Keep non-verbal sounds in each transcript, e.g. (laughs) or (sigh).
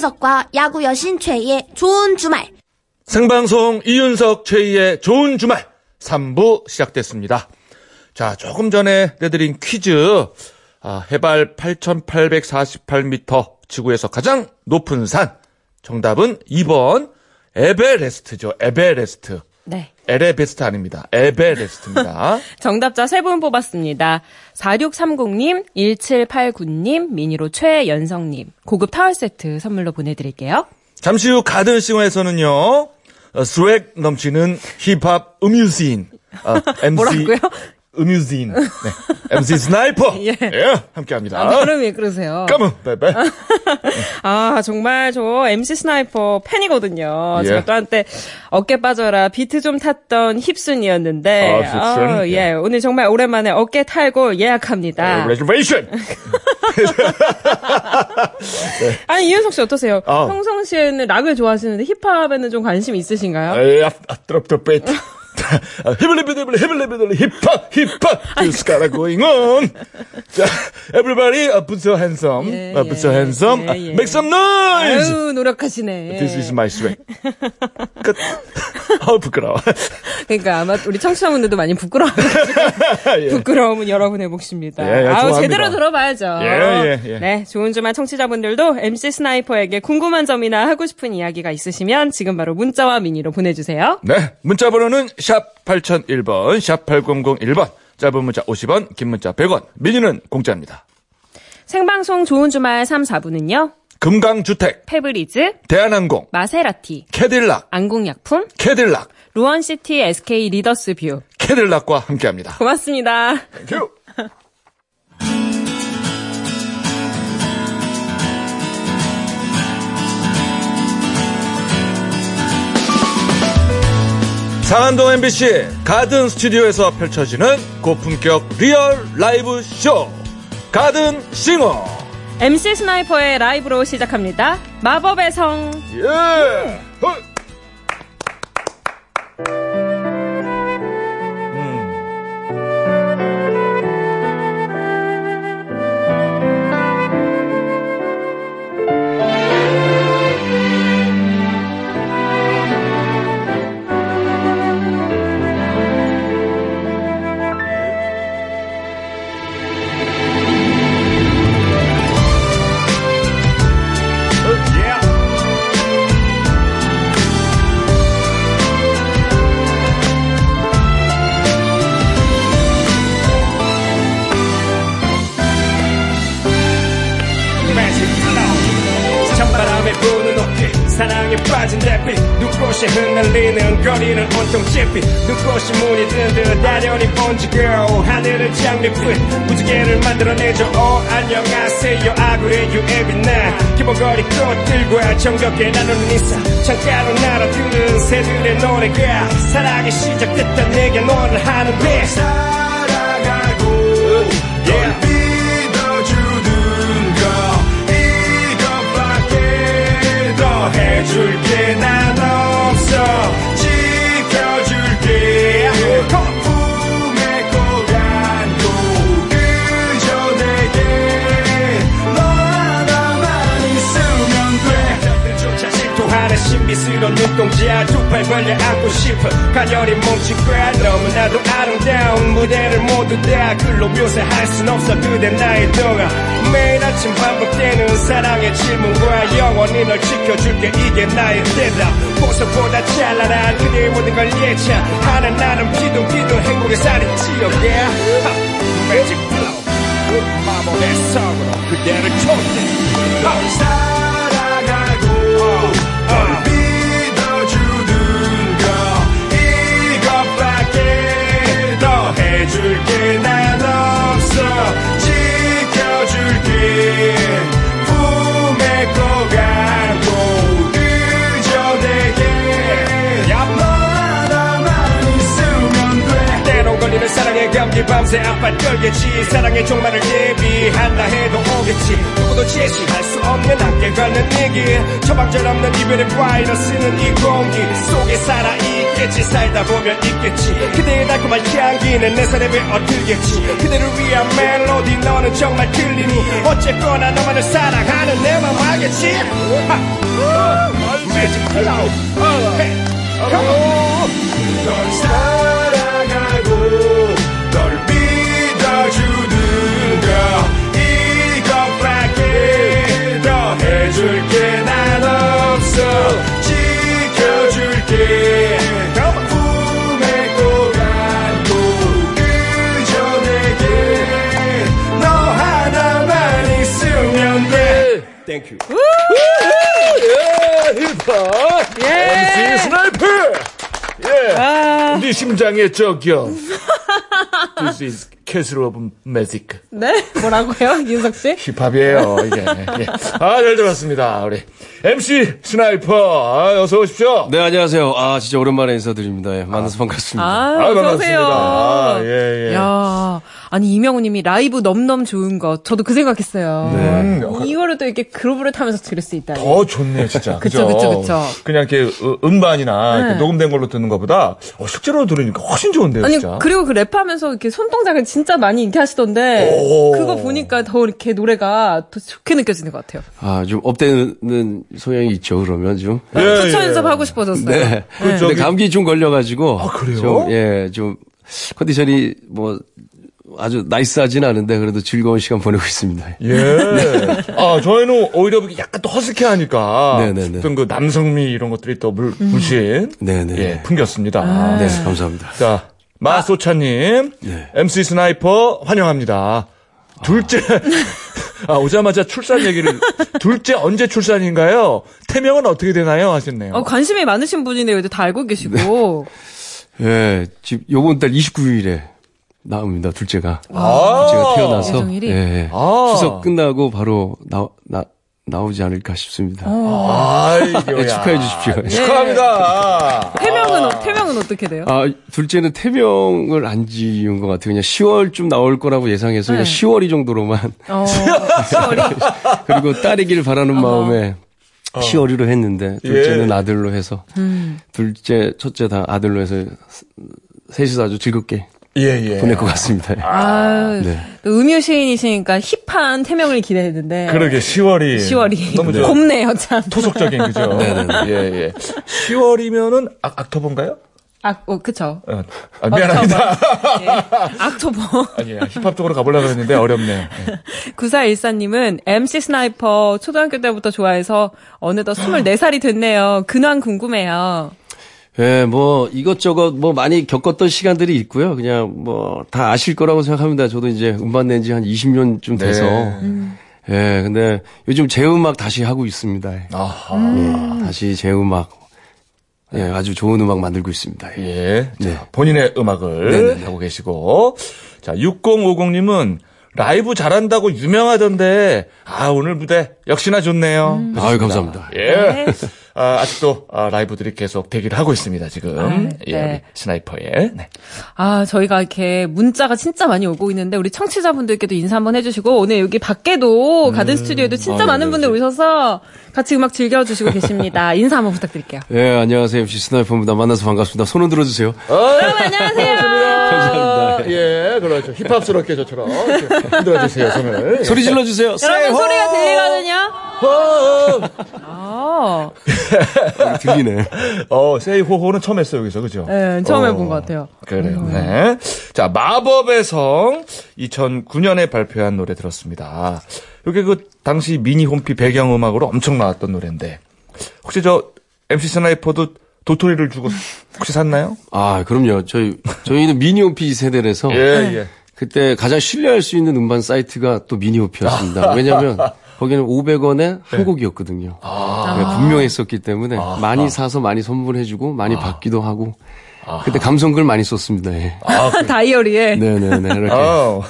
이윤석과 야구 여신 최희의 좋은 주말. 생방송 이윤석 최희의 좋은 주말 3부 시작됐습니다. 자, 조금 전에 내드린 퀴즈. 아, 해발 8,848m 지구에서 가장 높은 산. 정답은 2번 에베레스트죠. 에베레스트. 네. 에레베스트 아닙니다. 에베레스트입니다. (laughs) 정답자 세 분 뽑았습니다. 4630님, 1789님, 미니로 최연성님. 고급 타월 세트 선물로 보내드릴게요. 잠시 후 가든싱어에서는요. 어, swag 넘치는 힙합 음유시인. 어, MC (laughs) 뭐라고요? 음유시인. 네. MC 스나이퍼. (laughs) 예. 함께 합니다. 아, 발음이 왜 그러세요? Come on, baby. (laughs) 아, 정말 저 MC 스나이퍼 팬이거든요. 예. 제가 또 한때 어깨 빠져라 비트 좀 탔던 힙순이었는데. 아, 힙순? 예. 예. 오늘 정말 오랜만에 어깨 탈골 예약합니다. Reservation. (laughs) 아니, 이윤석 씨 어떠세요? 아. 평상시에는 락을 좋아하시는데 힙합에는 좀 관심 있으신가요? 에이, 아, Drop the beat. 히블리비들리 히블리비들리 힙합 힙합 스카라 going on. 자, everybody uh, put your hands up. 예, uh, put your 예, hands up. 예, 예. Make some noise. 아유, 노력하시네. This is my swag. (laughs) 끝. 아우 부끄러워. 그러니까 아마 우리 청취자분들도 많이 부끄러워하시고 (laughs) 예. 부끄러움은 여러분의 몫입니다. 예, 예, 아우 좋아합니다. 제대로 들어봐야죠. 예, 예, 예. 네, 좋은 주말 청취자분들도 MC 스나이퍼에게 궁금한 점이나 하고 싶은 이야기가 있으시면 지금 바로 문자와 미니로 보내주세요. 네, 문자 번호는 샵 8001번, 샵 8001번. 짧은 문자 50원, 긴 문자 100원. 미니는 공짜입니다. 생방송 좋은 주말 3, 4부는요. 금강주택, 페브리즈, 대한항공, 마세라티, 캐딜락, 안국약품, 캐딜락, 루원시티 SK 리더스 뷰. 캐딜락과 함께합니다. 고맙습니다. 큐. 상암동 MBC 가든 스튜디오에서 펼쳐지는 고품격 리얼 라이브 쇼 가든 싱어 MC 스나이퍼의 라이브로 시작합니다. 마법의 성. 예. 헐. 거리는 온통 잿빛. 눈꽃이 문이 든듯 아련히 번지고 하늘은 장미빛 무지개를 만들어내죠 오 안녕하세요. 아구의 유애비나 기본거리 꽃들과 정겹게 나누는 인사. 창가로 날아드는 새들의 노래가 사랑이 시작됐다. 내게 노래를 하는데 살아가고 yeah. 믿어주는 거. 이것밖에 더 해줄게 눈동자 두팔 벌려 안고 싶어. 가녀린 몸짓과 너무나도 아름다운 무대를 모두 다 글로 묘사할 순 없어. 그대 나의 동화. 매일 아침 반복되는 사랑의 질문과 영원히 널 지켜줄게. 이게 나의 대답 보석보다 찬란한 그대의 모든 걸 예찬하는 나는 피둥피둥 행복의 살이 찌어게 magic flow 마법의 성으로 그대를 초대 해줄게 난 없어. 지켜줄게. 품에 꼭 안고 그저 내게. 너 하나만 있으면 돼. 때론 걸리는 사랑의 감기 밤새 아파 떨겠지. 사랑의 종말을 예비한다 해도 오겠지. 누구도 제시할 수 없는 한계가 흘러가는 이길 처방전 없는 이별의 바이러스는 이 공기 속에 살아 있겠지. 살다 보면 있겠지. 그대의 달콤한 향기는 내 삶에 엇들겠지. 그대를 위한 멜로디 너는 정말 들리니. 어쨌거나 너만을 사랑하는 내 맘 알겠지? 매직 클라우 널 사랑 Thank you 예, 힙합. MC 스나이퍼. 예. 아. 네 심장의 저격. This is Castle of Magic. 네? 뭐라고요? (laughs) 윤석 씨? 힙합이에요, 이게. 예. 아, 잘 들었습니다. 우리 MC 스나이퍼. 아, 어서 오십시오. 네, 안녕하세요. 아, 진짜 오랜만에 인사드립니다. 예, 만나서 반갑습니다. 아, 어서 반갑습니다. 아, 예, 예. 야, 아니 이명우 님이 라이브 넘넘 좋은 것. 저도 그 생각했어요. 음, 이거를 또 이렇게 그루브를 타면서 들을 수 있다니. 더 좋네요, 진짜. (laughs) 그쵸, 그쵸, 그쵸. 그냥 이렇게 으- 음반이나 이렇게 네. 녹음된 걸로 듣는 것보다 어, 실제로 들으니까 훨씬 좋은데요, 아니 진짜. 그리고 그 랩하면서 이렇게 손동작을 진짜 많이 인기 하시던데 오. 그거 보니까 더 이렇게 노래가 더 좋게 느껴지는 것 같아요. 아, 좀 업되는 성향이 있죠, 그러면 좀. 예, 추천 예. 연습 하고 싶어졌어요. 네. 그 근데 저기- 감기 좀 걸려가지고. 아, 그래요? 좀, 예, 좀, 컨디션이 뭐, 아주 nice하진 않은데, 그래도 즐거운 시간 보내고 있습니다. (laughs) 예. 아, 저희는 오히려 약간 또 허스키하니까. 네네네. 어떤 그 남성미 이런 것들이 또 물, 물씬. 네네. 예, 풍겼습니다. 네, 감사합니다. 자, 마소차님. 네. MC 스나이퍼 환영합니다. 둘째. (laughs) 아, 오자마자 출산 얘기를. 둘째 언제 출산인가요? 태명은 어떻게 되나요? 하셨네요. 어, 관심이 많으신 분이네요. 이제 다 알고 계시고. 예, 지금 요번 달 29일에 나옵니다, 둘째가. 아. 둘째가 태어나서. 예, 예. 아. 추석 끝나고 바로 나, 나, 나오지 않을까 싶습니다. 아이고. 네, 축하해 주십시오. 네. 축하합니다. 태명은, 어- 태명은 어떻게 돼요? 아, 둘째는 태명을 안 지은 것 같아요. 그냥 10월쯤 나올 거라고 예상해서 그냥 네. 10월이 정도로만. 어, 10월이. (laughs) 그리고 딸이길 바라는 마음에 10월이로 했는데, 둘째는 예. 아들로 해서. 음. 둘째, 첫째 다 아들로 해서 셋이서 아주 즐겁게 예, 예. 보낼 것 같습니다. 아, 네. 또 음유 시인이시니까 힙한 태명을 기대했는데. 그러게, 10월이. 10월이. 너무 저 곱네요, 참. 토속적인, 그죠? (laughs) 네네네. 예, 예. 10월이면은 악, 악토버인가요? 아, 어, 그쵸. 어, 아, 미안합니다. (laughs) 예. 악토버. 아니, 힙합 쪽으로 가보려고 했는데 어렵네요. 예. (laughs) 9414님은 MC 스나이퍼 초등학교 때부터 좋아해서 어느덧 24살이 됐네요. 근황 궁금해요. 예, 뭐 이것저것 뭐 많이 겪었던 시간들이 있고요. 그냥 뭐 다 아실 거라고 생각합니다. 저도 이제 음반 낸 지 한 20년쯤 돼서. 네. 예, 근데 요즘 제 음악 다시 하고 있습니다. 예, 아하. 다시 제 음악. 예, 아주 좋은 음악 만들고 있습니다. 예. 예. 네. 자, 본인의 음악을 네네네. 하고 계시고. 자, 6050님은 라이브 잘한다고 유명하던데, 아, 오늘 무대 역시나 좋네요. 아유, 감사합니다. 예. 네. 아, 아직도 아, 라이브들이 계속 대기를 하고 있습니다, 지금. 예, 네. 우리 스나이퍼의. 네. 아, 저희가 이렇게 문자가 진짜 많이 오고 있는데 우리 청취자분들께도 인사 한번 해주시고 오늘 여기 밖에도 가든 스튜디오에도 진짜 아, 많은 네, 분들 네. 오셔서 같이 음악 즐겨주시고 계십니다. (laughs) 인사 한번 부탁드릴게요. 예, 안녕하세요. MC 스나이퍼입니다. 만나서 반갑습니다. 손 흔 들어 주세요. 여러분 안녕하세요. (laughs) 감사합니다. 예, 그렇죠. 힙합스럽게 저처럼. 이렇게 흔들어 주세요, 손을. 소리 질러 주세요. 여러분 소리가 들리거든요. 호! 아, (laughs) 들리네. 어, 세이 호호는 처음 했어요, 여기서, 그죠? 네, 처음 어, 해본 것 같아요. 그래요, 네. 자, 마법의 성, 2009년에 발표한 노래 들었습니다. 이게 그, 당시 미니 홈피 배경 음악으로 엄청 나왔던 노래인데, 혹시 저, MC 스나이퍼도 도토리를 주고 혹시 샀나요? 아, 그럼요. 저희 저희는 미니홈피 세대라서 예, 예. 그때 가장 신뢰할 수 있는 음반 사이트가 또 미니홈피였습니다. 왜냐하면 거기는 500원에 한 곡이었거든요. 네, 분명했었기 때문에 많이 사서 많이 선물해주고 많이 받기도 하고 그때 감성글 많이 썼습니다. 예. (laughs) 다이어리에 네네네 이렇게 아우.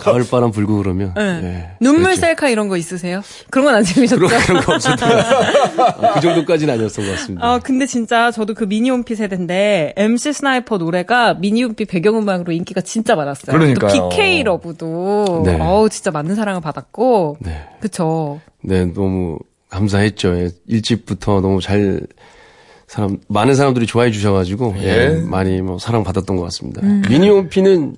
가을 바람 불고 그러면 네. 예. 눈물 그렇죠. 셀카 이런 거 있으세요? 그런 건 안 찍으셨죠? 그런 그런 거 없었던 것 같습니다. 그 정도까지는 아니었던 것 같습니다. 아, 근데 진짜 저도 그 미니홈피 세대인데 MC 스나이퍼 노래가 미니홈피 배경음악으로 인기가 진짜 많았어요. 그러니까요. 또 BK Love도 네. 어우 진짜 많은 사랑을 받았고 네. 그쵸. 네, 너무 감사했죠. 예. 일집부터 너무 잘 사람 많은 사람들이 좋아해 주셔가지고 예, 예. 많이 뭐 사랑 받았던 것 같습니다. 미니홈피는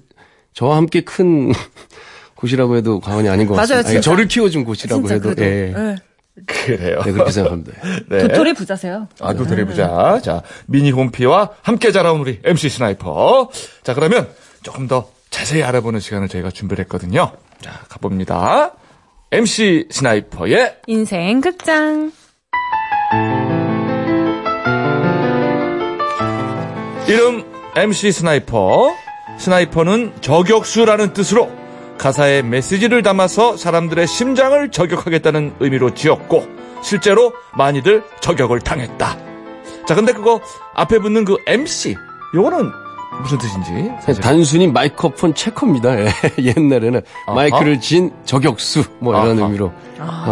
저와 함께 큰 (laughs) 곳이라고 해도 과언이 아닌 것 맞아요, 같습니다. 진짜. 저를 키워준 곳이라고 진짜 해도. 예. 예. 그래요. 네, 그렇게 생각합니다. (laughs) 네. 도토리 부자세요. 아, 도토리 부자. 자, 미니 홈피와 함께 자라온 우리 MC 스나이퍼. 자, 그러면 조금 더 자세히 알아보는 시간을 저희가 준비를 했거든요. 자, 가봅니다. MC 스나이퍼의 인생 극장. 이름 MC 스나이퍼. 스나이퍼는 저격수라는 뜻으로 가사에 메시지를 담아서 사람들의 심장을 저격하겠다는 의미로 지었고 실제로 많이들 저격을 당했다. 자, 근데 그거 앞에 붙는 그 MC 요거는 무슨 뜻인지 사실 단순히 microphone checker입니다. 예. (laughs) 옛날에는 마이크를 쥔 저격수 뭐 이런 아하. 의미로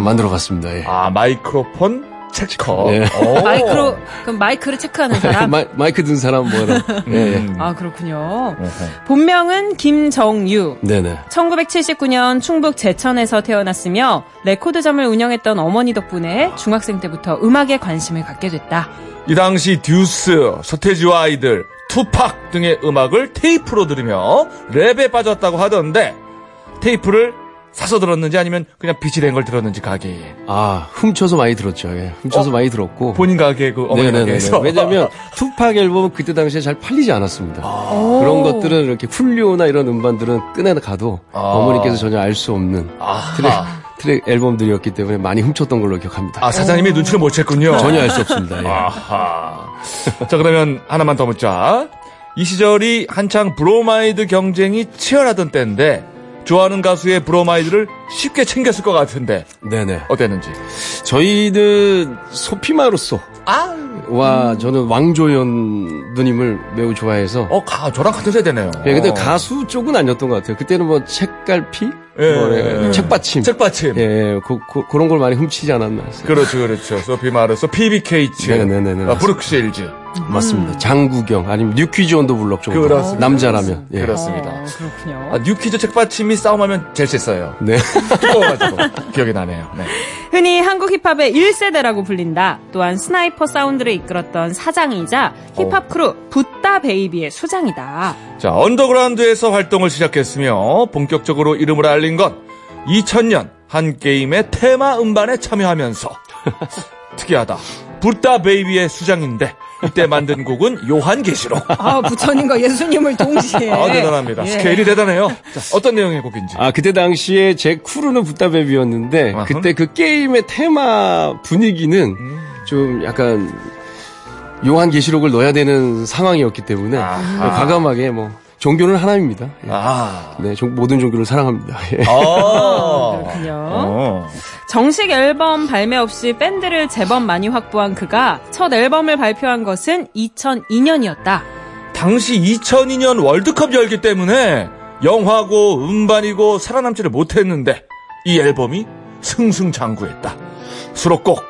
만들어봤습니다. 예. 아 microphone checker. 예. 오. (laughs) 마이크로 그럼 마이크를 체크하는 사람. 마, 마이크 든 사람 뭐 이런. 예, 예. 음. 아 그렇군요. 본명은 김정유. 네네. 1979년 충북 제천에서 태어났으며 레코드점을 운영했던 어머니 덕분에 중학생 때부터 음악에 관심을 갖게 됐다. 이 당시 듀스, 서태지와 아이들, 투팍 등의 음악을 테이프로 들으며 랩에 빠졌다고 하던데 테이프를 사서 들었는지 아니면 그냥 비치된 걸 들었는지 가게에 아, 훔쳐서 많이 들었죠. 예. 훔쳐서 어? 많이 들었고. 본인 가게 그 어머니 네네네. 가게에서 왜냐면 투팍 앨범은 그때 당시에 잘 팔리지 않았습니다. 그런 것들은 이렇게 쿨리오나 이런 음반들은 꺼내 가도 아. 어머니께서 전혀 알 수 없는 아하. 트랙, 트랙 앨범들이었기 때문에 많이 훔쳤던 걸로 기억합니다. 아 사장님이 눈치를 못 챘군요. 전혀 알 수 없습니다. 예. 아하. 자 그러면 하나만 더 묻자. 이 시절이 한창 브로마이드 경쟁이 치열하던 때인데 좋아하는 가수의 브로마이드를 쉽게 챙겼을 것 같은데 네네. 어땠는지. 저희는 소피 마르소 아, 와 저는 왕조현 누님을 매우 좋아해서 어, 가, 저랑 같은 세대네요. 예, 근데 어. 가수 쪽은 아니었던 것 같아요. 그때는 뭐 책갈피, 예, 뭐, 예, 예. 책받침, 책받침. 예, 예, 그, 그, 그런 걸 많이 훔치지 않았나. 그렇죠, 그렇죠. 소피 마르소, 피비 케이츠, 네네네네. 아, 브룩실즈. 맞습니다. 장국영 아니면 뉴키즈 온더 블럭 정도. 그렇습니다. 남자라면. 예. 그렇습니다. 어, 그렇군요. 아, 뉴키즈 책받침이 싸움하면 제일 셌어요. 네. (laughs) 뜨거워가지고. 기억이 나네요. 네. 흔히 한국 힙합의 1세대라고 불린다. 또한 스나이퍼 사운드를 이끌었던 사장이자 힙합 크루 붓다 베이비의 수장이다. 자, 언더그라운드에서 활동을 시작했으며 본격적으로 이름을 알린 건 2000년 한 게임의 테마 음반에 참여하면서 (laughs) 특이하다. 붓다 베이비의 수장인데 이때 만든 곡은 요한계시록. 아, 부처님과 예수님을 동시에. 아, 대단합니다. 예. 스케일이 대단해요. 자, 어떤 내용의 곡인지. 아, 그때 당시에 제 crew는 붓다베이비였는데, 아하. 그때 그 게임의 테마 분위기는 좀 약간 요한 계시록을 넣어야 되는 상황이었기 때문에, 아하. 과감하게 뭐, 종교는 하나입니다. 예. 아. 네, 종- 모든 종교를 사랑합니다. 예. 아. 그렇군요. 어. 정식 앨범 발매 없이 팬들을 제법 많이 확보한 그가 첫 앨범을 발표한 것은 2002년이었다. 당시 2002년 월드컵 열기 때문에 영화고 음반이고 살아남지를 못했는데 이 앨범이 승승장구했다. 수록곡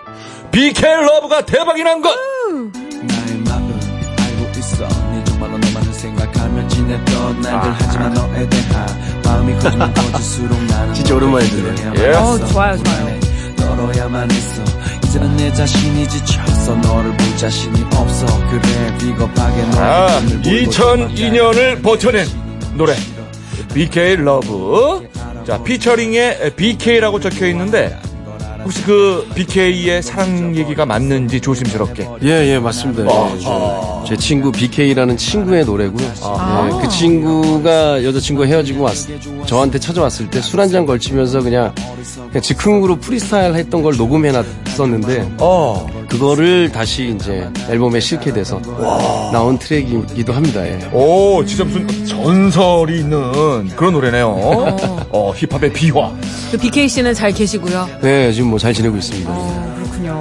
BK Love가 대박이 난 것. 나의 마음 알고 있어 네 정말로 지냈던 날들. 하지만 너에 대한 마음이 커지면 커질수록 나는 진짜 오랜만에. 너를 예. 어, 좋아요, 좋아요. 떨어야만 했어. 이제는 내 자신이 지쳤어 너를 볼 자신이 없어. 그래 비겁하게 아, 눈을 보고 2002년을 버텨낸 노래. BK Love. 자, 피처링에 BK라고 적혀 있는데 혹시 그 BK의 사랑 얘기가 맞는지 조심스럽게. 예, 예, 맞습니다. 예, 저- 제 친구 BK라는 친구의 노래고요. 아. 예, 그 친구가 여자친구가 헤어지고 왔, 저한테 찾아왔을 때 술 한 잔 걸치면서 그냥, 그냥 즉흥으로 프리스타일 했던 걸 녹음해놨었는데, 어. 그거를 다시 이제 앨범에 실게 돼서 나온 트랙이기도 합니다. 예. 오, 진짜 무슨 전설이 있는 그런 노래네요. 어, 힙합의 비화. 그 BK 씨는 잘 계시고요. 네, 지금 뭐 잘 지내고 있습니다. 어, 그렇군요.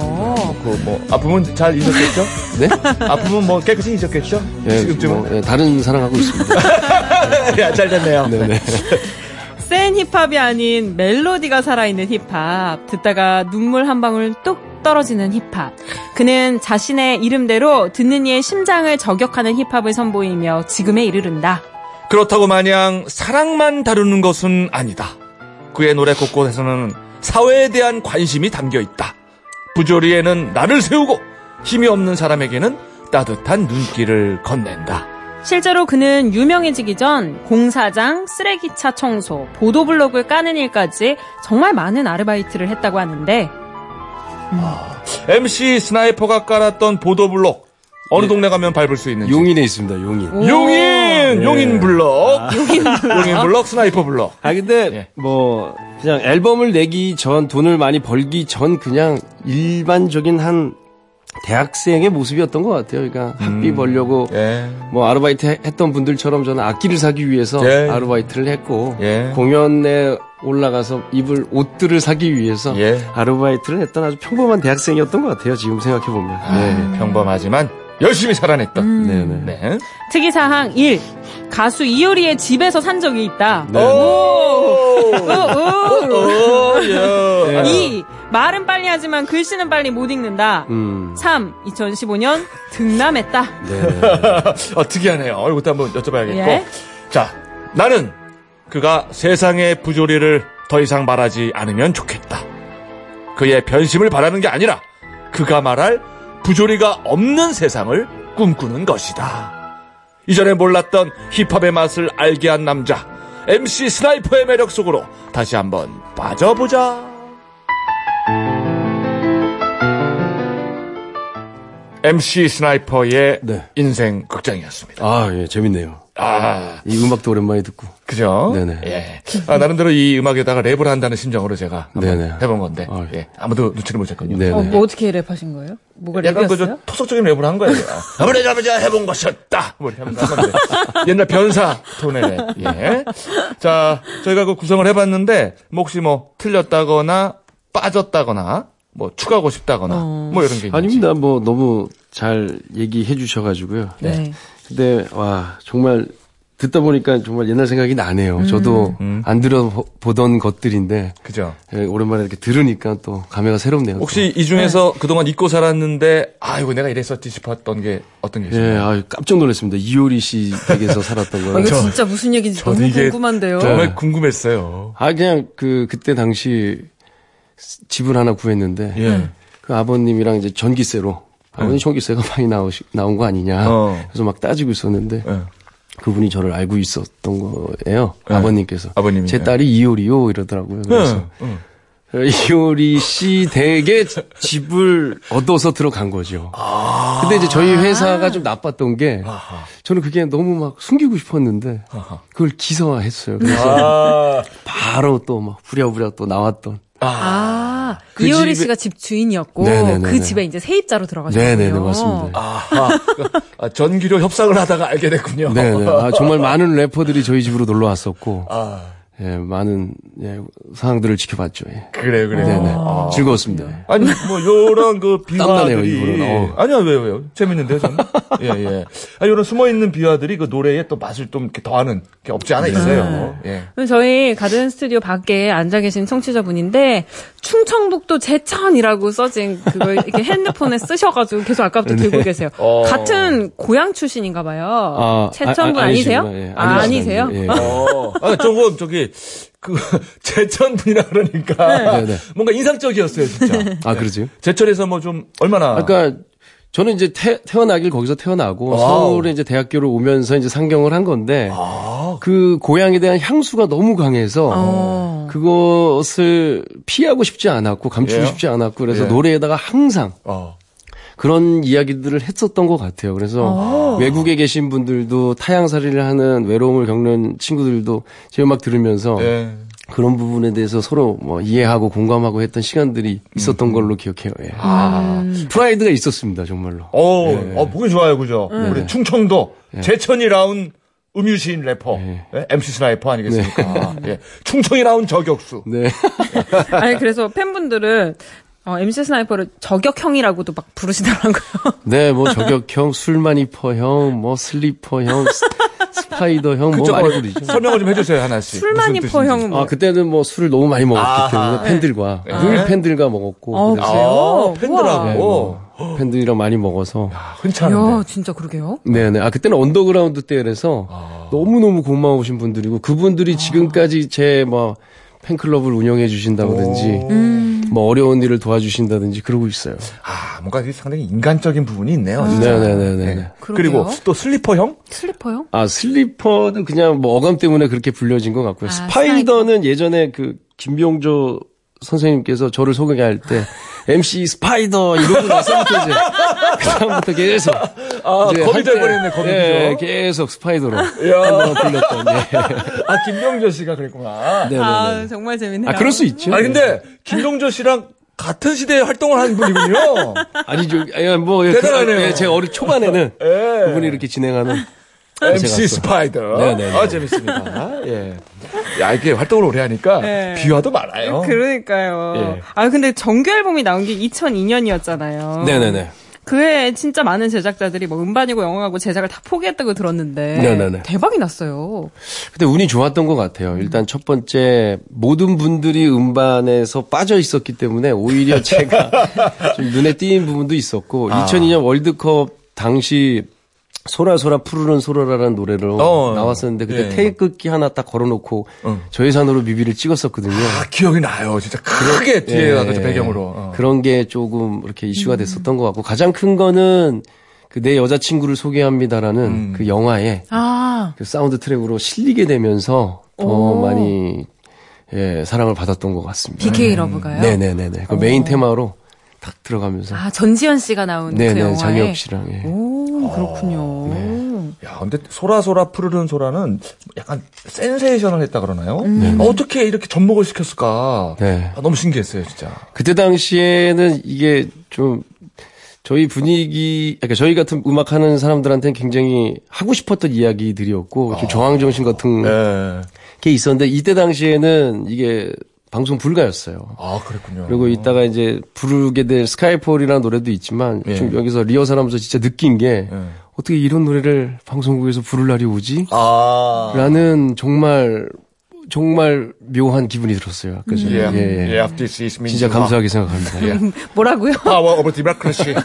그뭐 아픔은 잘 잊었겠죠? 네? 아픔은 뭐 깨끗이 잊었겠죠? 예, 지금쯤은 뭐, 예, 다른 사랑하고 있습니다. 야, (laughs) 잘 됐네요. 네네. 센 힙합이 아닌 멜로디가 살아있는 힙합. 듣다가 눈물 한 방울 뚝 떨어지는 힙합. 그는 자신의 이름대로 듣는 이의 심장을 저격하는 힙합을 선보이며 지금에 이르른다. 그렇다고 마냥 사랑만 다루는 것은 아니다. 그의 노래 곳곳에서는 사회에 대한 관심이 담겨 있다. 부조리에는 나를 세우고 힘이 없는 사람에게는 따뜻한 눈길을 건넨다. 실제로 그는 유명해지기 전 공사장, 쓰레기차 청소, 보도블록을 까는 일까지 정말 많은 아르바이트를 했다고 하는데 MC 스나이퍼가 깔았던 보도블록. 어느 동네 가면 밟을 수 있는지. 용인에 있습니다. 용인. 용인! 용인 블럭 용인 블럭 스나이퍼 블럭 아 근데 예. 뭐 그냥 앨범을 내기 전 돈을 많이 벌기 전 그냥 일반적인 한 대학생의 모습이었던 것 같아요. 그러니까 학비 벌려고 예. 뭐 아르바이트 해- 했던 분들처럼 저는 악기를 사기 위해서 예. 아르바이트를 했고 예. 공연에 올라가서 입을 옷들을 사기 위해서 예. 아르바이트를 했던 아주 평범한 대학생이었던 것 같아요. 지금 생각해 보면. 네. 평범하지만 열심히 살아냈던 네네. 네. 특이사항 1. 가수 이효리의 집에서 산 적이 있다. 네. 오! 우, 우. 오, 야. 2. 말은 빨리 하지만 글씨는 빨리 못 읽는다. 음. 3. 2015년 등남했다. 네. (laughs) 어, 특이하네요. 이것도 한번 여쭤봐야겠고. 예. 자, 나는 그가 세상의 부조리를 더 이상 말하지 않으면 좋겠다. 그의 변심을 바라는 게 아니라 그가 말할 부조리가 없는 세상을 꿈꾸는 것이다. 이전에 몰랐던 힙합의 맛을 알게 한 남자, MC 스나이퍼의 매력 속으로 다시 한번 빠져보자. MC 스나이퍼의 네. 인생 극장이었습니다. 아, 예, 재밌네요. 아, 이 음악도 오랜만에 듣고. 그죠? 네네. 예. 아, 나름대로 이 음악에다가 랩을 한다는 심정으로 제가 한번 네네. 해본 건데, 아, 예. 아무도 눈치를 못 챘군요. 네네. 어, 뭐 어떻게 랩하신 거예요? 뭐가 약간 랩이었어요? 그저 토속적인 랩을 한 거예요. (laughs) 아무리 잡아자 해본 것이었다. 뭐 이렇게 하면서 한 건데. 옛날 변사 톤의 랩. 예. 자, 저희가 그 구성을 해봤는데, 뭐 혹시 뭐 틀렸다거나 빠졌다거나, 뭐 추가하고 싶다거나, 뭐 이런 게 있는지. 아닙니다. 뭐 너무 잘 얘기해 주셔가지고요. 네. 근데 와 정말 듣다 보니까 정말 옛날 생각이 나네요. 저도 음. 안 들어보던 것들인데 그죠? 예, 오랜만에 이렇게 들으니까 또 감회가 새롭네요. 또. 혹시 이 중에서 그동안 잊고 살았는데, 아, 이거 내가 이랬었지 싶었던 게 어떤 게 있어요? 예, 아 깜짝 놀랐습니다. 이효리 씨 댁에서 살았던 아, 거는. 이거 진짜 무슨 얘기인지 너무 궁금한데요. 정말 궁금했어요. 아 그냥 그 그때 당시 집을 하나 구했는데 예. 그 아버님이랑 이제 전기세로 아버님 전기세가 많이 나오시, 나온 거 아니냐. 어. 그래서 막 따지고 있었는데 예. 그분이 저를 알고 있었던 거예요. 아버님께서. 아버님이. 제 딸이 이효리요 이러더라고요. 그래서 응, 이효리 씨 댁에 집을 얻어서 들어간 거죠. 근데 이제 저희 회사가 좀 나빴던 게 아하. 저는 그게 너무 막 숨기고 싶었는데 아하. 그걸 기사화했어요. 그래서 아, 바로 또 막 부랴부랴 또 나왔던. 아, 그 이효리 집에- 씨가 집 주인이었고 네네네네. 그 집에 이제 세입자로 들어가셨군요. 네네네 맞습니다. 아하. 아, 전기료 협상을 하다가 알게 됐군요. 네네. 아, 정말 많은 래퍼들이 저희 집으로 놀러 왔었고, 아, 예, 많은 예, 상황들을 지켜봤죠. 예. 그래요, 그래요. 네네. 아. 즐거웠습니다. 아니, 뭐, 요런 그 (laughs) 비화들이. 어. 아니요, 왜요, 왜요? 재밌는데요, 저는? (laughs) 예, 예. 아, 요런 숨어 있는 비화들이 그 노래에 또 맛을 좀 이렇게 더하는 게 없지 않아 있어요. 예. 그럼 저희 가든 스튜디오 밖에 앉아 계신 청취자분인데 충청북도 제천이라고 써진 그걸 이렇게 핸드폰에 쓰셔가지고 계속 아까부터 들고 계세요. 어. 같은 고향 출신인가 봐요. 아, 제천분 아, 아, 아, 니세요. 예, 아. 아니세요? 예. 어, 아, 조금, 저기, 그, (laughs) 제천분이라 그러니까. 네, 네. 뭔가 인상적이었어요, 진짜. 아, 그러세요? 제천에서 뭐 좀, 얼마나. 그러니까 저는 이제 태, 태어나길 거기서 태어나고 와우. 서울에 이제 대학교를 오면서 이제 상경을 한 건데 아, 그 고향에 대한 향수가 너무 강해서 어. 그것을 피하고 싶지 않았고 감추고 예. 싶지 않았고 그래서 예. 노래에다가 항상 어. 그런 이야기들을 했었던 것 같아요. 그래서 외국에 계신 분들도 타향살이를 하는 외로움을 겪는 친구들도 제 음악 들으면서 예. 그런 부분에 대해서 서로 뭐 이해하고 공감하고 했던 시간들이 있었던 걸로 기억해요. 예. 아. 프라이드가 있었습니다, 정말로. 어, 예. 어, 보기 좋아요, 그죠? 우리 충청도 제천이 낳은 음유시인 래퍼, 예, MC 스나이퍼 아니겠습니까? 예. 충청이 낳은 저격수. 네. (laughs) 아니 그래서 팬분들은 어, MC 스나이퍼를 저격형이라고도 막 부르시더라고요. 네, 뭐 저격형, (laughs) 술마니퍼형, 뭐 슬리퍼형, 스- 스파이더 형, 뭐 많이 어, 부르죠. 설명을 좀 해주세요, 하나씩. 술마니퍼 형은 뭐 아, 그때는 뭐 술을 너무 많이 먹었기 아하. 때문에 팬들과, 네. 늘 팬들과 먹었고. 어, 그래서 그래요? 아, 팬들하고. 네, 뭐 팬들이랑 많이 먹어서. 아, 흔치 않은데. 이야 진짜 그러게요. 네네. 아, 그때는 언더그라운드 때라서 아. 너무너무 고마우신 분들이고, 그분들이 지금까지 제 뭐 팬클럽을 운영해 주신다든지, 뭐 어려운 일을 도와주신다든지 그러고 있어요. 아, 뭔가 상당히 인간적인 부분이 있네요. 진짜. 네네네네. 네. 그러게요. 그리고 또 슬리퍼형? 슬리퍼요? 아 슬리퍼는 그냥 뭐 어감 때문에 그렇게 불려진 것 같고요. 아, 스파이더는 예전에 그 김병조 선생님께서 저를 소개할 때 (laughs) MC 스파이더 이러고 나서부터 이제 그다음부터 계속 아, 이제 거미 돼버렸네, 거미 예, 죠 계속 스파이더로 한번 불렸던. 예. 아, 김병조 씨가 그랬구나. 네네네. 아, 정말 재밌네요. 아 그럴 수 있죠. 아니, 근데 김병조 씨랑 같은 시대에 활동을 한 분이군요. 아니죠. 예, 뭐 예, 대단하네요. 그, 예, 제 어리 초반에는 예. 그분이 이렇게 진행하는 MC 스파이더. 네네네. 아, 재밌습니다. 예. 야, 이게 활동을 오래 하니까 네. 비화도 많아요. 그러니까요. 예. 아, 근데 정규 앨범이 나온 게 2002년이었잖아요. 네네네. 그해 진짜 많은 제작자들이 뭐 음반이고 영화고 제작을 다 포기했다고 들었는데 네네네. 대박이 났어요. 근데 운이 좋았던 것 같아요. 일단 첫 번째 모든 분들이 음반에서 빠져 있었기 때문에 오히려 (laughs) 제가 좀 눈에 띄는 부분도 있었고 아. 2002년 월드컵 당시 솔아 솔아 푸르른 솔아라는 노래로 어, 나왔었는데 그때 예. 태극기 하나 딱 걸어놓고 어. 저예산으로 뮤비를 찍었었거든요. 아, 기억이 나요. 진짜 크게 뒤에 예, 그 배경으로. 어. 그런 게 조금 이렇게 이슈가 됐었던 것 같고 가장 큰 거는 그 내 여자친구를 소개합니다라는 음. 그 영화에 아, 그 사운드 트랙으로 실리게 되면서 더 오. 많이 예, 사랑을 받았던 것 같습니다. BK Love가요? 네네네네. 그 메인 테마로 딱 들어가면서. 아, 전지현 씨가 나온 그 네네, 영화에. 장혁 씨랑. 예. 오, 그렇군요. 야, 근데 솔아 솔아 푸르른 솔아는 약간 센세이션을 했다 그러나요? 음. 아, 어떻게 이렇게 접목을 시켰을까? 네. 아, 너무 신기했어요, 진짜. 그때 당시에는 이게 좀 저희 분위기, 그러니까 저희 같은 음악 하는 사람들한테는 굉장히 하고 싶었던 이야기들이었고 좀 저항 정신 같은 네. 게 있었는데 이때 당시에는 이게 방송 불가였어요. 아, 그랬군요. 그리고 이따가 이제 부르게 될 스카이폴이라는 노래도 있지만 예. 좀 여기서 리허설 하면서 진짜 느낀 게 예. 어떻게 이런 노래를 방송국에서 부를 날이 오지? 아. 라는 정말 정말 묘한 기분이 들었어요. 그래서 예. 예, 예. Yeah, this is 진짜 민주화. 감사하게 생각합니다. 예. (laughs) 뭐라고요? Power of democracy. (laughs)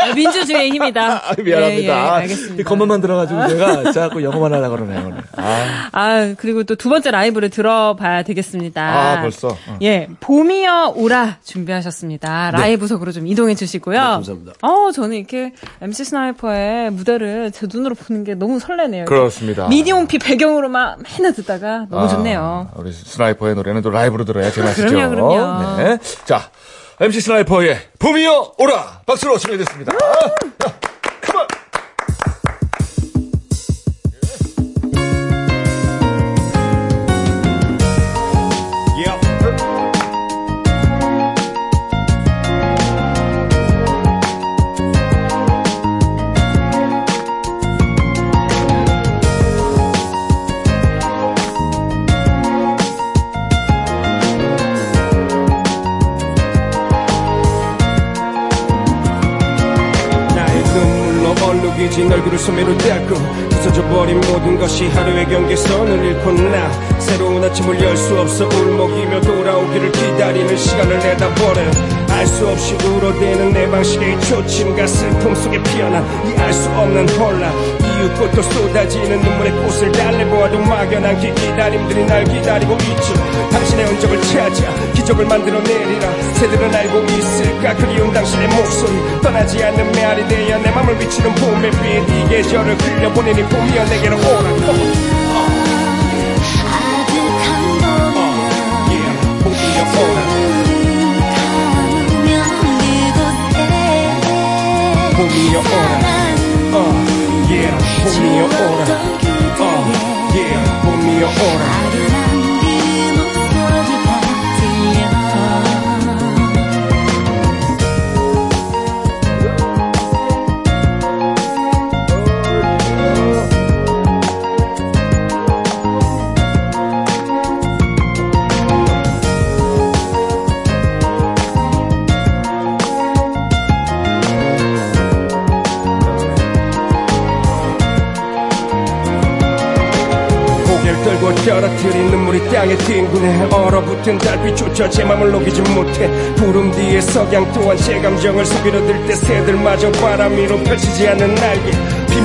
아, 민주주의의 힘이다. 아, 미안합니다. 예, 예, 알겠습니다. 이 겉만만 들어가지고 제가 자꾸 영어만 하려고 그러네요, 오늘. 아, 아, 그리고 또 두 번째 라이브를 들어봐야 되겠습니다. 아, 벌써? 어. 예, 봄이여 오라 준비하셨습니다. 라이브석으로 좀 이동해 주시고요. 네, 감사합니다. 어, 저는 이렇게 MC 스나이퍼의 무대를 제 눈으로 보는 게 너무 설레네요. 그렇습니다. 미니홈피 배경으로만 맨날 듣다가 너무 아, 좋네요. 우리 스나이퍼의 노래는 또 라이브로 들어야 제맛이죠. (laughs) 그럼요, 그럼요. 네. 자, MC 스나이퍼의 봄이여 오라! 박수로 청해 듣겠습니다. 소매로 닦고 부서져버린 모든 것이 하루의 경계선을 잃고 나 새로운 아침을 열 수 없어 울먹이며 돌아오기를 기다리는 시간을 내다버려 알 수 없이 울어대는 내 방식의 초침과 슬픔 속에 피어난 이 알 수 없는 혼란. 이웃꽃도 쏟아지는 눈물의 꽃을 달래보아도 막연한 기 기다림들이 날 기다리고 있죠. 당신의 흔적을 찾아 기적을 만들어내리라. 새들은 알고 있을까? 그리운 당신의 목소리. 떠나지 않는 메아리 되어 내 맘을 비추는 봄의 빛 이 계절을 흘려보내니 봄이여 내게로 오라 그곳에 봄이여 오라 어, yeah, 봄이여 오라 어, yeah, 봄이여 오 뒹구네 얼어붙은 달빛조차 제 맘을 녹이지 못해. 구름 뒤에 석양 또한 제 감정을 스비러들 때 새들마저 바람 위로 펼치지 않는 날개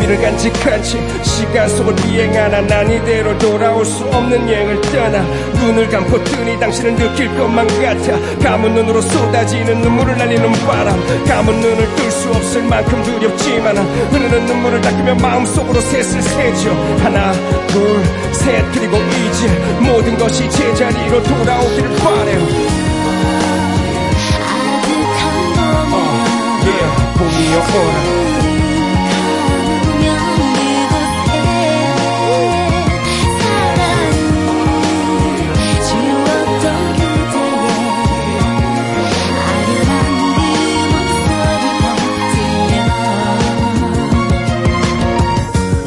의미를 간직한 채 시간 속을 비행하나 난 이대로 돌아올 수 없는 여행을 떠나 눈을 감고 뜨니 당신을 느낄 것만 같아. 감은 눈으로 쏟아지는 눈물을 날리는 바람. 감은 눈을 뜰 수 없을 만큼 두렵지만 흐르는 눈물을 닦으며 마음속으로 셋을 세죠. 하나 둘셋 그리고 이제 모든 것이 제자리로 돌아오기를 바래요. yeah, 봄이여 오라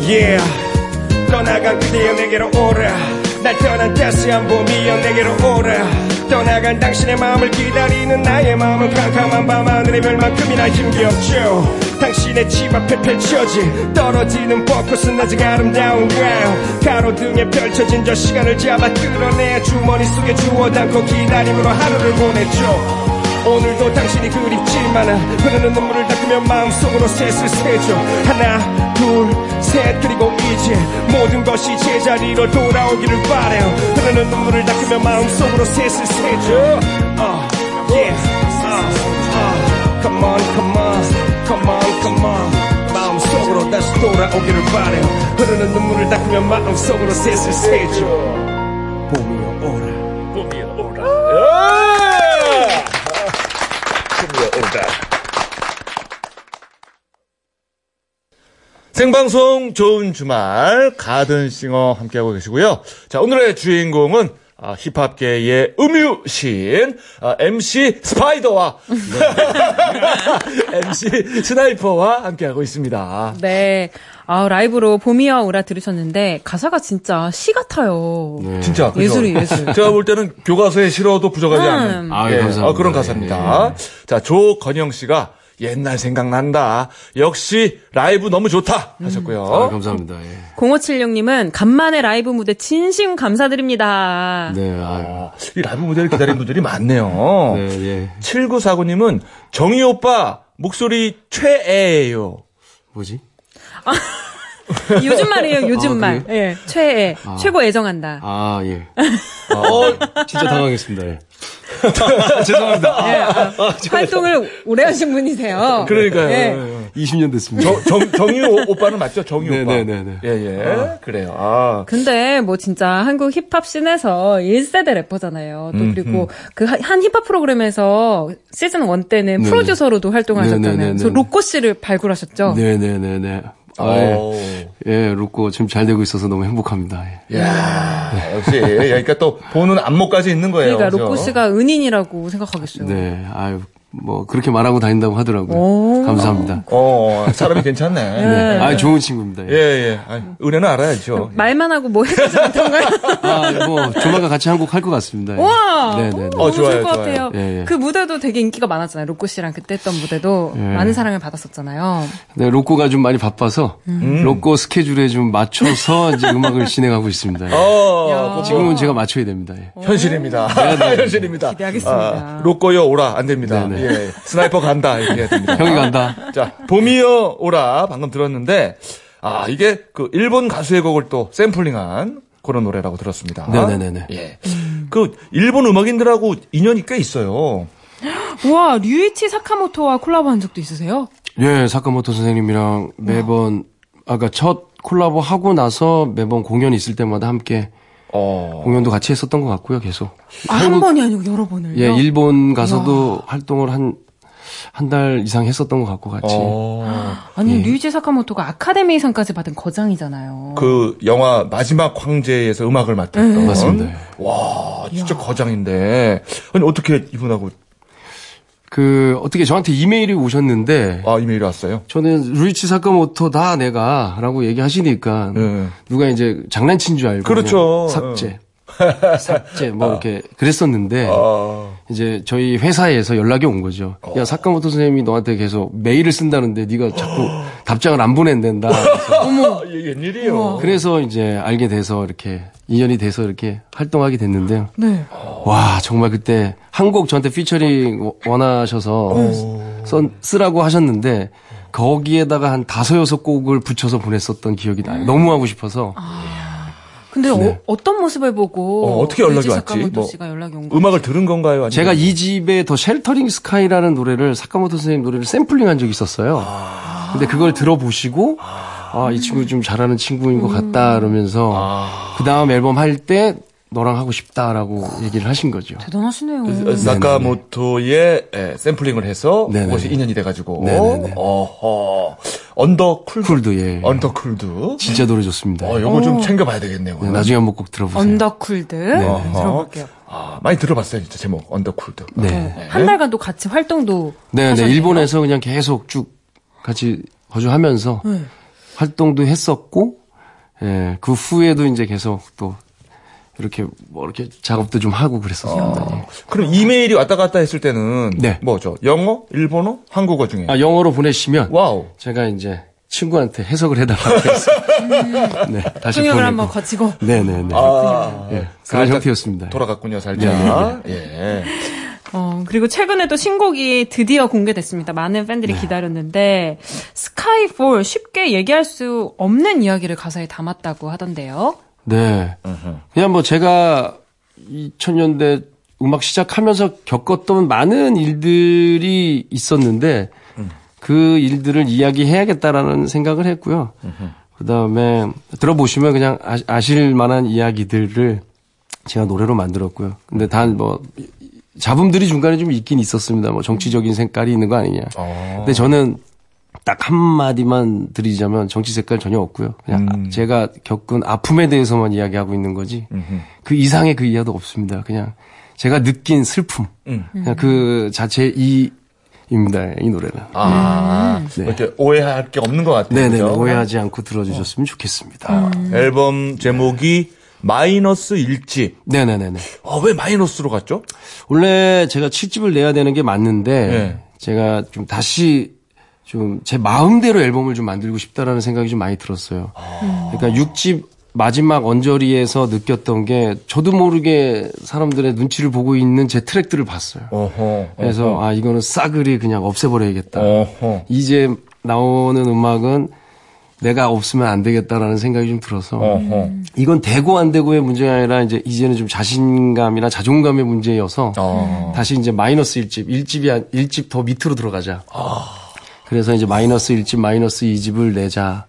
Yeah. 떠나간 그대여 내게로 오라 날 떠난 따스한 봄이여 내게로 오라 떠나간 당신의 마음을 기다리는 나의 마음은 캄캄한 밤하늘의 별만큼이나 힘겹죠. 당신의 집 앞에 펼쳐진 떨어지는 벚꽃은 아직 아름다운 가요 가로등에 펼쳐진 저 시간을 잡아 끌어내 주머니 속에 주워 담고 기다림으로 하루를 보냈죠 오늘도 당신이 그립지만 흐르는 눈물을 닦으며 마음속으로 셋을 세죠. 하나 둘 셋 그리고 이제 모든 것이 제자리로 돌아오기를 바래요. 흐르는 눈물을 닦으며 마음속으로 셋을 세죠. 어, yeah, 어, 어. Come on come on. Come on come on. 마음속으로 다시 돌아오기를 바래요. 흐르는 눈물을 닦으며 마음속으로 셋을 세죠. 봄이여 오라. 봄이여 오라. 예! 봄이여 오라. 생방송 좋은 주말 가든싱어 함께하고 계시고요. 자 오늘의 주인공은 아, 힙합계의 음유시인 아, MC 스파이더와 (laughs) MC 스나이퍼와 함께하고 있습니다. 네. 아, 라이브로 봄이여 오라 들으셨는데 가사가 진짜 시 같아요. 진짜 그죠? 예술이 예술. 제가 볼 때는 교과서에 실어도 부족하지 않은 음. 아, 예, 감사합니다. 아, 그런 가사입니다. 자 조건영 씨가 옛날 생각난다. 역시 라이브 너무 좋다 하셨고요. 아, 감사합니다. 예. 0576님은 간만에 라이브 무대 진심 감사드립니다. 네, 아유. 아, 이 라이브 무대를 기다리는 분들이 많네요. 네, 예. 7949님은 정희 오빠 목소리 최애예요. 뭐지? (laughs) (laughs) 요즘 말이에요, 요즘 아, 말. 예, 최애. 최고 애정한다. 아, 예. 어, 진짜 당황했습니다. 예. (laughs) 죄송합니다. 예, 아, 활동을 오래 하신 분이세요. 그러니까요. 예. 20년 됐습니다. 저, 정, 정희 오- 오빠는 맞죠? 정희 오빠. 네네네네. 예, 예. 그래요. 아. 근데 뭐 진짜 한국 힙합 scene에서 1세대 래퍼잖아요. 또 음, 그리고 그 한 힙합 프로그램에서 시즌 1 때는 네. 프로듀서로도 활동하셨잖아요. 그래서 로꼬 씨를 발굴하셨죠. 네네네네. 아, 예. 오. 예, 로꼬 지금 잘 되고 있어서 너무 행복합니다. 예. 야 역시. 그러니까 또 보는 안목까지 있는 거예요. 그러니까? 로꼬 씨가 은인이라고 생각하겠어요. 네, 아유, 뭐, 그렇게 말하고 다닌다고 하더라고요. 오. 감사합니다. 어, 사람이 괜찮네. 네. 아, 좋은 친구입니다. 예, 예. 아니, 은혜는 알아야죠. 말만 하고 뭐 해주지 않던가요? 아, 뭐, 조만간 같이 한곡 할 것 같습니다. 예. 와! 네 네네. 너무 어, 좋을 좋아요, 것 좋아요. 같아요. 예, 예. 그 무대도 되게 인기가 많았잖아요. 로꼬 씨랑 그때 했던 무대도 예. 많은 사랑을 받았었잖아요. 네, 로꼬가 좀 많이 바빠서, 로꼬 스케줄에 좀 맞춰서 이제 음악을 (laughs) 진행하고 있습니다. 예. 어, 지금은 제가 맞춰야 됩니다. 예. 현실입니다. (laughs) 현실입니다. 기대하겠습니다. 아, 로꼬여 오라 안 됩니다. 네네. 예, 스나이퍼 간다 이렇게 해야 됩니다. 형이 간다. 자, 봄이여 오라 방금 들었는데 아 이게 그 일본 가수의 곡을 또 샘플링한 그런 노래라고 들었습니다. 네네네네. 예, 그 일본 음악인들하고 인연이 꽤 있어요. 우와, 류이치 사카모토와 콜라보 한 적도 있으세요? 예, 사카모토 선생님이랑 매번, 아까 첫 콜라보 하고 나서 매번 공연 있을 때마다 함께 어, 공연도 같이 했었던 것 같고요, 계속. 아, 한 번이 아니고 여러 번을요? 예, 일본 가서도 활동을 한, 한 달 이상 했었던 것 같고 같이. 어, 아니, 류이치 사카모토가 아카데미상까지 받은 거장이잖아요. 그 영화 마지막 황제에서 음악을 맡았던 맞습니다. 예. 와, 진짜 거장인데 아니 어떻게 이분하고 그, 어떻게 저한테 이메일이 오셨는데, 아 이메일이 왔어요? 저는 루이치 사카모토 다 내가 라고 얘기하시니까 예. 누가 이제 장난친 줄 알고 그렇죠. 삭제 삭제 뭐 이렇게 그랬었는데 아, 이제 저희 회사에서 연락이 온 거죠. 야 사카모토 선생님이 너한테 계속 메일을 쓴다는데 네가 자꾸 (gasps) 답장을 안 보낸댄다. 어머, (laughs) 이게 웬일이에요? 그래서 이제 알게 돼서 이렇게 인연이 돼서 이렇게 활동하게 됐는데요. 네. 와 정말 그때 한 곡 저한테 피처링 원하셔서 써- 쓰라고 하셨는데 거기에다가 한 다섯 여섯 곡을 붙여서 보냈었던 기억이 나요. 너무 하고 싶어서. 근데 어, 어떤 모습을 보고 어, 어떻게 연락이 왔지? 뭐, 연락이 온 거예요? 음악을 들은 건가요? 아니면 제가 2집에 The Sheltering Sky라는 노래를 사카모토 선생님 노래를 샘플링한 적이 있었어요. 근데 그걸 들어보시고 아, 이 친구 좀 잘하는 친구인 것 같다 그러면서 그 다음 앨범 할 때 너랑 하고 싶다라고 얘기를 하신 거죠. 대단하시네요. 어, 사카모토의 예, 샘플링을 해서 네네네. 그것이 인연이 돼가지고 네네네. 어허 Undercooled cooled, 예. Undercooled 진짜 노래 좋습니다. 어 요거 좀 챙겨봐야 되겠네요. 네, 나중에 한번 꼭 들어보세요. Undercooled 네. 들어볼게요. 아, 많이 들어봤어요 진짜 제목 Undercooled. 네. 한 달간 또 같이 활동도 네, 네. 하셨네요. 일본에서 그냥 계속 쭉 같이 거주하면서 네. 활동도 했었고, 예, 그 후에도 이제 계속 또 이렇게 뭐 이렇게 작업도 좀 하고 그랬었습니다. 예. 그럼 이메일이 왔다 갔다 했을 때는 네. 뭐죠? 영어, 일본어, 한국어 중에 아, 영어로 보내시면 wow. 제가 이제 친구한테 해석을 해달라고 해서 네, 다시 통역을 보내고. 한번 거치고 네네네. 아, 예, 그런 살짝 형태였습니다. 돌아갔군요, 살짝. 예. 어, 그리고 최근에 또 신곡이 드디어 공개됐습니다. 많은 팬들이 네. 기다렸는데 스카이폴 쉽게 얘기할 수 없는 이야기를 가사에 담았다고 하던데요. 네. 그냥 뭐 제가 2000년대 음악 시작하면서 겪었던 많은 일들이 있었는데 그 일들을 이야기해야겠다라는 생각을 했고요. 그 다음에 들어보시면 그냥 아- 아실 만한 이야기들을 제가 노래로 만들었고요. 근데 단 뭐 잡음들이 중간에 좀 있긴 있었습니다. 뭐 정치적인 색깔이 있는 거 아니냐. 근데 저는 딱 한마디만 드리자면 정치 색깔 전혀 없고요. 그냥 제가 겪은 아픔에 대해서만 이야기하고 있는 거지. 그 이상의 그 이하도 없습니다. 그냥 제가 느낀 슬픔. 그냥 그 자체 이 입니다. 이 노래는. 아, 네. 이렇게 오해할 게 없는 것 같아요. 네네. 그죠? 오해하지 않고 들어주셨으면 좋겠습니다. 앨범 제목이 마이너스 1집. 네네네네. 아, 왜 마이너스로 갔죠? 원래 제가 7집을 내야 되는 게 맞는데 네. 제가 좀 다시 좀 제 마음대로 앨범을 좀 만들고 싶다라는 생각이 좀 많이 들었어요. 그러니까 6집 마지막 언저리에서 느꼈던 게 저도 모르게 사람들의 눈치를 보고 있는 제 트랙들을 봤어요. 어허. 그래서 아 이거는 싸그리 그냥 없애버려야겠다. 어허. 이제 나오는 음악은 내가 없으면 안 되겠다라는 생각이 좀 들어서 어허. 이건 되고 안 되고의 문제가 아니라 이제 이제는 좀 자신감이나 자존감의 문제여서 어. 다시 이제 마이너스 1집, 1집이 한 1집 더 밑으로 들어가자. 그래서 이제 마이너스 1집, 마이너스 2집을 내자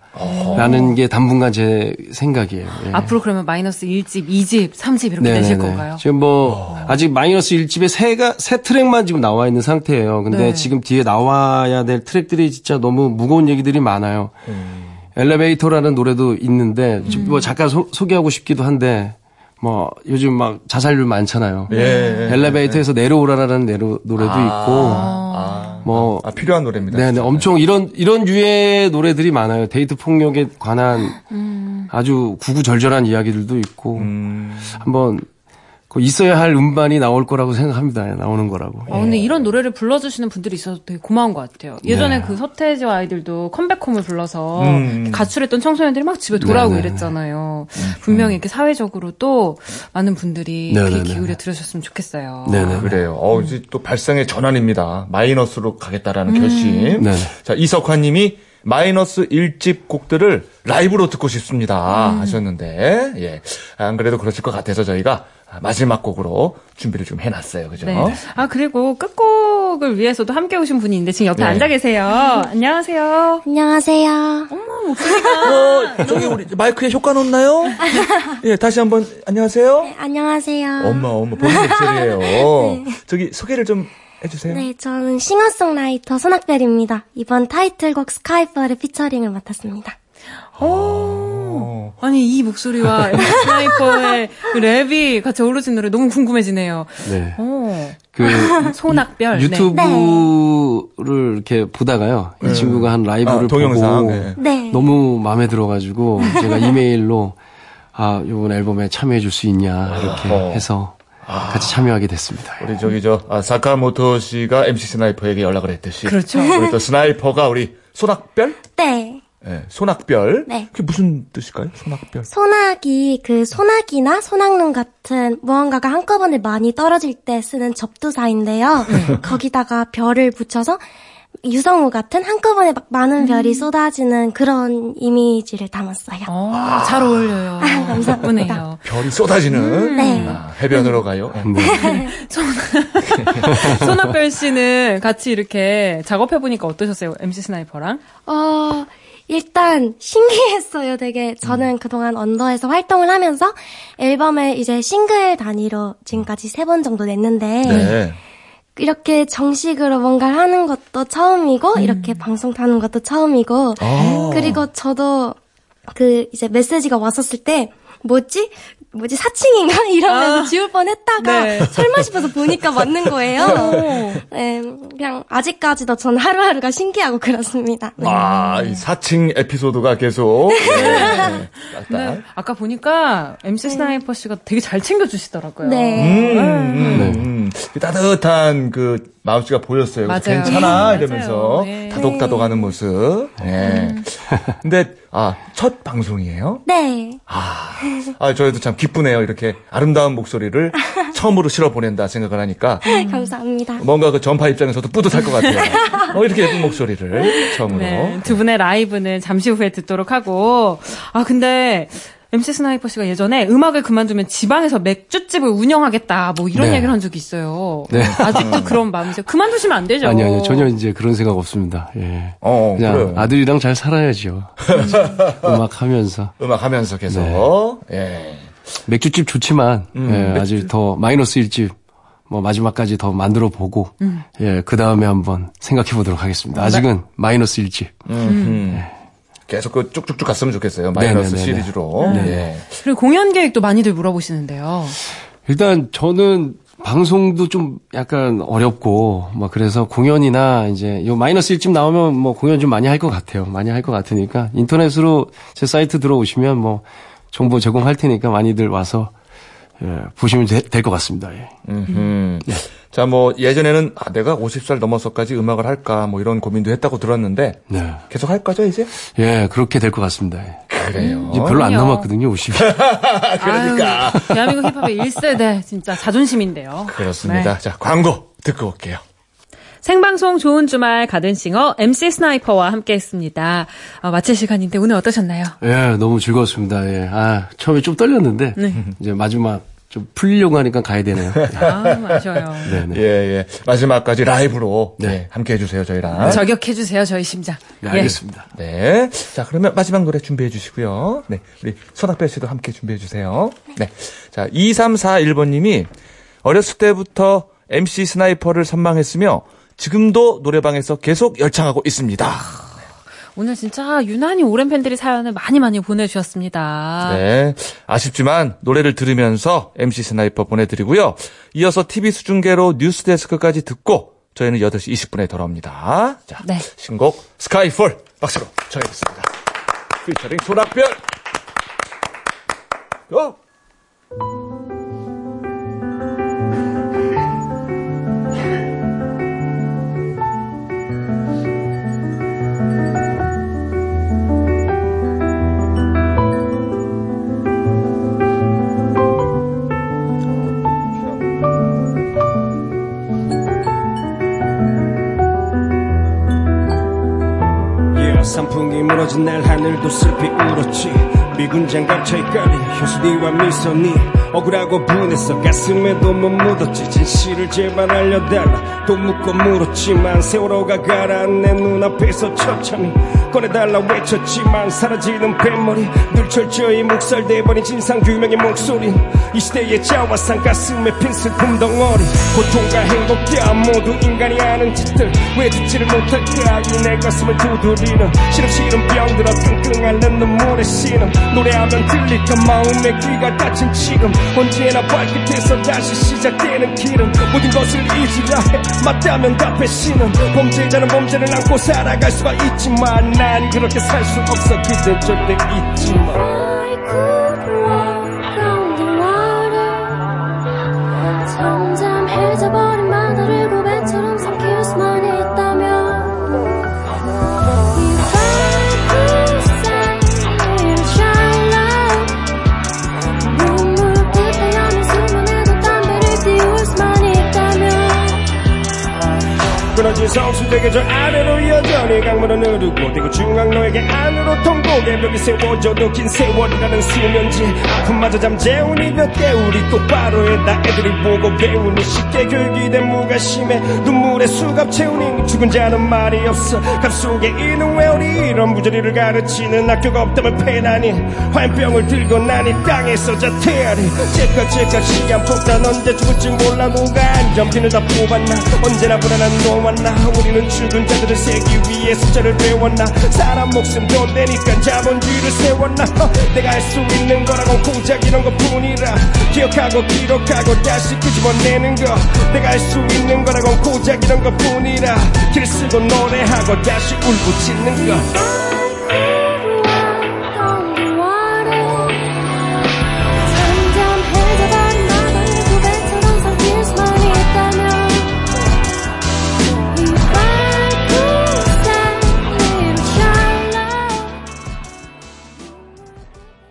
라는 게 당분간 제 생각이에요. 예. 앞으로 그러면 마이너스 1집, 2집, 3집 이렇게 내실 건가요? 지금 뭐 아직 마이너스 1집에 세가 세 트랙만 지금 나와 있는 상태예요. 근데 네. 지금 뒤에 나와야 될 트랙들이 진짜 너무 무거운 얘기들이 많아요. 엘리베이터라는 노래도 있는데 지금 뭐 잠깐 소, 소개하고 싶기도 한데 뭐 요즘 막 자살률 많잖아요. 예. 엘리베이터에서 내려오라라는 내로, 노래도 있고 아, 뭐 아, 필요한 노래입니다. 네네 진짜. 엄청 이런 이런 유의 노래들이 많아요. 데이트 폭력에 관한 아주 구구절절한 이야기들도 있고 음. 한번 그 있어야 할 음반이 나올 거라고 생각합니다. 나오는 거라고. 어, 근데 이런 노래를 불러주시는 분들이 있어서 되게 고마운 것 같아요. 예전에 네. 그 서태지와 아이들도 컴백홈을 불러서 음. 가출했던 청소년들이 막 집에 돌아오고 네네. 이랬잖아요. 분명히 이렇게 사회적으로 또 많은 분들이 귀 네네네. 기울여 들으셨으면 좋겠어요. 네네. 그래요. 어, 이제 또 발상의 전환입니다. 마이너스로 가겠다라는 결심. 네네. 자, 이석환 님이 마이너스 1집 곡들을 라이브로 듣고 싶습니다. 하셨는데, 예. 안 그래도 그러실 것 같아서 저희가 마지막 곡으로 준비를 좀 해놨어요. 그죠? 네. 아, 그리고 끝곡을 위해서도 함께 오신 분이 있는데 지금 옆에 네. 앉아 계세요. 안녕하세요. 안녕하세요. (laughs) 어, 저기 우리 마이크에 효과 넣나요? 예, 다시 한번 안녕하세요. 안녕하세요. 엄마, 엄마, 본인 목소리예요. (laughs) 저기 소개를 좀 해주세요. 네, 저는 싱어송라이터 소낙별입니다. 이번 타이틀곡 Skyfall의 피처링을 맡았습니다. 어. 아니, 이 목소리와 (laughs) 스나이퍼의 그 랩이 같이 어우러진 노래 너무 궁금해지네요. 네. 어. 그 (laughs) 소낙별. 네. 유튜브를 이렇게 보다가요. 이 친구가 한 라이브를 아, 동영상. 보고 예. 네. 너무 마음에 들어가지고 제가 이메일로 아 이번 앨범에 참여해 줄 수 있냐 이렇게 어허. 해서 같이 참여하게 됐습니다. 우리 저기 저 아, 사카모토 씨가 MC 스나이퍼에게 연락을 했듯이 그렇죠. 우리 또 스나이퍼가 우리 소낙별 네. 예, 소낙별 네. 그게 무슨 뜻일까요? 소낙별 소나기, 그 소나기나 소낙눈 같은 무언가가 한꺼번에 많이 떨어질 때 쓰는 접두사인데요. 거기다가 별을 붙여서 유성우 같은 한꺼번에 막 많은 별이 쏟아지는 그런 이미지를 담았어요. 어, 잘 어울려요. 감사합니다. 예쁘네요. 별이 쏟아지는 네. 아, 해변으로 가요. 네. (laughs) 소낙별 씨는 같이 이렇게 작업해 보니까 어떠셨어요? MC 스나이퍼랑? 어, 일단 신기했어요. 되게 저는 그동안 언더에서 활동을 하면서 앨범을 이제 싱글 단위로 지금까지 세 번 정도 냈는데 네. 이렇게 정식으로 뭔가를 하는 것도 처음이고 이렇게 방송 타는 것도 처음이고 아. 그리고 저도 그 이제 메시지가 왔었을 때 뭐지? 뭐지 사칭인가 (laughs) 이러면서 아. 지울 뻔했다가 네. 설마 싶어서 보니까 맞는 거예요. 네, 그냥 아직까지도 전 하루하루가 신기하고 그렇습니다. 네. 아, 이 사칭 에피소드가 계속. 네. 네. 아까 보니까 MC 스나이퍼 씨가 되게 잘 챙겨주시더라고요. 네. 음, 음, 음. 그 따뜻한 그 마음씨가 보였어요. 맞아요. 괜찮아 맞아요. 이러면서 네. 다독다독하는 모습. 네. 근데 아첫 방송이에요? 네. 아, 아 저희도 참 기쁘네요. 이렇게 아름다운 목소리를 처음으로 실어 보낸다 생각을 하니까 (laughs) 감사합니다. 뭔가 그 전파 입장에서도 뿌듯할 것 같아요. 어, 이렇게 예쁜 목소리를 처음으로. 네, 두 분의 라이브는 잠시 후에 듣도록 하고, 아, 근데, MC 스나이퍼 씨가 예전에 음악을 그만두면 지방에서 맥주집을 운영하겠다, 뭐 이런 네. 얘기를 한 적이 있어요. 네. 아직도 그런 마음이세요? 그만두시면 안 되죠? 아니요, 아니요. 전혀 이제 그런 생각 없습니다. 예. 어, 그냥 그래요. 아들이랑 잘 살아야죠. (laughs) 음악 하면서. 음악 하면서 계속. 네. 예. 맥주집 좋지만, 음, 예, 맥주. 아직 더 마이너스 일집, 뭐 마지막까지 더 만들어 보고, 음. 예, 그 다음에 한번 생각해 보도록 하겠습니다. 아직은 마이너스 일집. 음. 계속 그 쭉쭉쭉 갔으면 좋겠어요. 마이너스 네네네네. 시리즈로. 예. 그리고 공연 계획도 많이들 물어보시는데요. 일단 저는 방송도 좀 약간 어렵고 뭐 그래서 공연이나 이제 요 마이너스 1집 나오면 뭐 공연 좀 많이 할 것 같아요. 많이 할 것 같으니까 인터넷으로 제 사이트 들어오시면 뭐 정보 제공할 테니까 많이들 와서 예, 보시면 될 것 같습니다. 예. 음흠. 자, 뭐, 예전에는, 아, 내가 50살 넘어서까지 음악을 할까, 뭐, 이런 고민도 했다고 들었는데, 네. 계속 할 거죠, 이제? 예, 그렇게 될 것 같습니다. 예. 그래요. 이제 별로 안. 남았거든요, 50이. (laughs) 그러니까. 아유, 대한민국 힙합의 1세대, 진짜 자존심인데요. 그렇습니다. 네. 자, 광고 듣고 올게요. 생방송 좋은 주말 가든싱어 MC 스나이퍼와 함께 했습니다. 어, 마칠 시간인데 오늘 어떠셨나요? 예, 너무 즐거웠습니다. 예. 아, 처음에 좀 떨렸는데 이제 마지막 좀 풀리려고 하니까 가야 되네요. 예. 아, 아쉬워요. 네, 네. 예, 예. 마지막까지 라이브로, 네. 예, 함께 해주세요, 저희랑. 저격해주세요, 저희 심장. 네, 예. 알겠습니다. 네. 자, 그러면 마지막 노래 준비해 주시고요. 네. 우리 손학별 씨도 함께 준비해 주세요. 네. 자, 2341번님이 어렸을 때부터 MC 스나이퍼를 선망했으며 지금도 노래방에서 계속 열창하고 있습니다. 오늘 진짜 유난히 오랜 팬들이 사연을 많이 많이 보내주셨습니다. 네. 아쉽지만 노래를 들으면서 MC 스나이퍼 보내드리고요. 이어서 TV 수중계로 뉴스데스크까지 듣고 저희는 8시 20분에 돌아옵니다. 자, 네. 신곡 스카이폴 박수로 청해듣습니다. 피처링 손학별. 고! 무너진 날 하늘도 슬피 울었지. 미군 장갑 차이까지 효수디와 미선이 억울하고 분해서 가슴에도 못 묻었지. 진실을 제발 알려달라 또 묻고 물었지만 세월호가 가라앉네 눈앞에서 처참히 꺼내달라 외쳤지만 사라지는 뱃머리 늘 철저히 묵살돼버린 진상규명의 목소리 이 시대의 자화상 가슴에 핀 슬픔 덩어리 고통과 행복야 모두 인간이 아는 짓들 왜 듣지를 못할까 이 내 가슴을 두드리는 시름시름 병들어 끙끙 앓는 눈물의 신음 노래하면 들릴까 마음의 귀가 닫힌 지금 언제나 발끝에서 다시 시작되는 길은 모든 것을 잊으려 해 맞다면 다 배신은 범죄자는 범죄를 안고 살아갈 수가 있지만 난 그렇게 살 수 없어. 그댄 절대 잊지 마 성수대교 저 아래로 여전히 강물은 흐르고 대구 중앙로에게 안으로 통곡의 벽이 세워져도 긴 세월이라는 수면지 아픔마저 잠재우니 몇 개울이 똑바로 해다 애들이 보고 배우니 쉽게 교육이 된 무관심에 눈물에 수갑 채우니 죽은 자는 말이 없어 갑 속에 있는 왜 우리 이런 부조리를 가르치는 학교가 없다면 패나니 화염병을 들고 나니 땅에서 자퇴하리 째깍 째깍 시간 폭탄 언제 죽을지 몰라 누가 안전핀을 다 뽑았나 언제나 불안한 너와 나 우리는 죽은 자들을 세기 위해 숫자를 배웠나? 사람 목숨 돈 되니까 자본주의를 세웠나? 어, 내가 할 수 있는 거라곤 고작 이런 것뿐이라. 기억하고 기록하고 다시 끄집어내는 거. 내가 할 수 있는 거라곤 고작 이런 것뿐이라. 길 쓰고 노래하고 다시 울부짖는 거